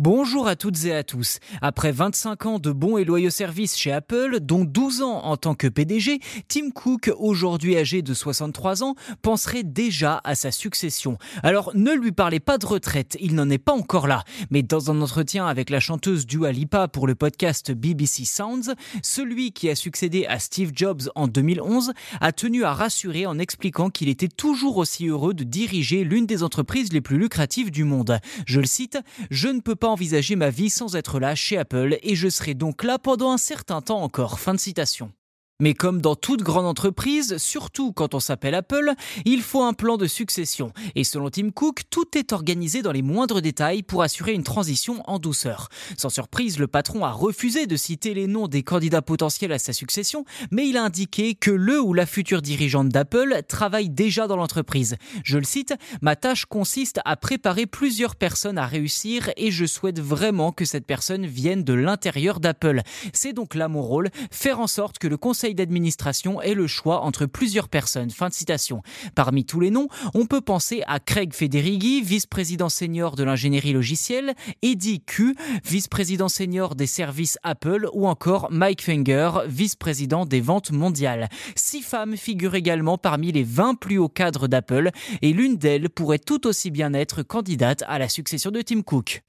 Bonjour à toutes et à tous. Après 25 ans de bons et loyaux services chez Apple, dont 12 ans en tant que PDG, Tim Cook, aujourd'hui âgé de 63 ans, penserait déjà à sa succession. Alors ne lui parlez pas de retraite, il n'en est pas encore là. Mais dans un entretien avec la chanteuse Dua Lipa pour le podcast BBC Sounds, celui qui a succédé à Steve Jobs en 2011 a tenu à rassurer en expliquant qu'il était toujours aussi heureux de diriger l'une des entreprises les plus lucratives du monde. Je le cite, je ne peux pas envisager ma vie sans être là chez Apple et je serai donc là pendant un certain temps encore. Fin de citation. Mais comme dans toute grande entreprise, surtout quand on s'appelle Apple, il faut un plan de succession. Et selon Tim Cook, tout est organisé dans les moindres détails pour assurer une transition en douceur. Sans surprise, le patron a refusé de citer les noms des candidats potentiels à sa succession, mais il a indiqué que le ou la future dirigeante d'Apple travaille déjà dans l'entreprise. Je le cite, Ma tâche consiste à préparer plusieurs personnes à réussir et je souhaite vraiment que cette personne vienne de l'intérieur d'Apple. C'est donc là mon rôle, faire en sorte que le conseil d'administration est le choix entre plusieurs personnes. Fin de citation. Parmi tous les noms, on peut penser à Craig Federighi, vice-président senior de l'ingénierie logicielle, Eddie Q, vice-président senior des services Apple, ou encore Mike Finger, vice-président des ventes mondiales. Six femmes figurent également parmi les 20 plus hauts cadres d'Apple, et l'une d'elles pourrait tout aussi bien être candidate à la succession de Tim Cook.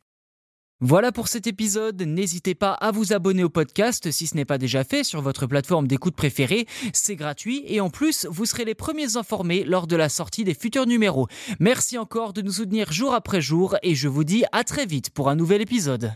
Voilà pour cet épisode. N'hésitez pas à vous abonner au podcast si ce n'est pas déjà fait sur votre plateforme d'écoute préférée. C'est gratuit et en plus, vous serez les premiers informés lors de la sortie des futurs numéros. Merci encore de nous soutenir jour après jour et je vous dis à très vite pour un nouvel épisode.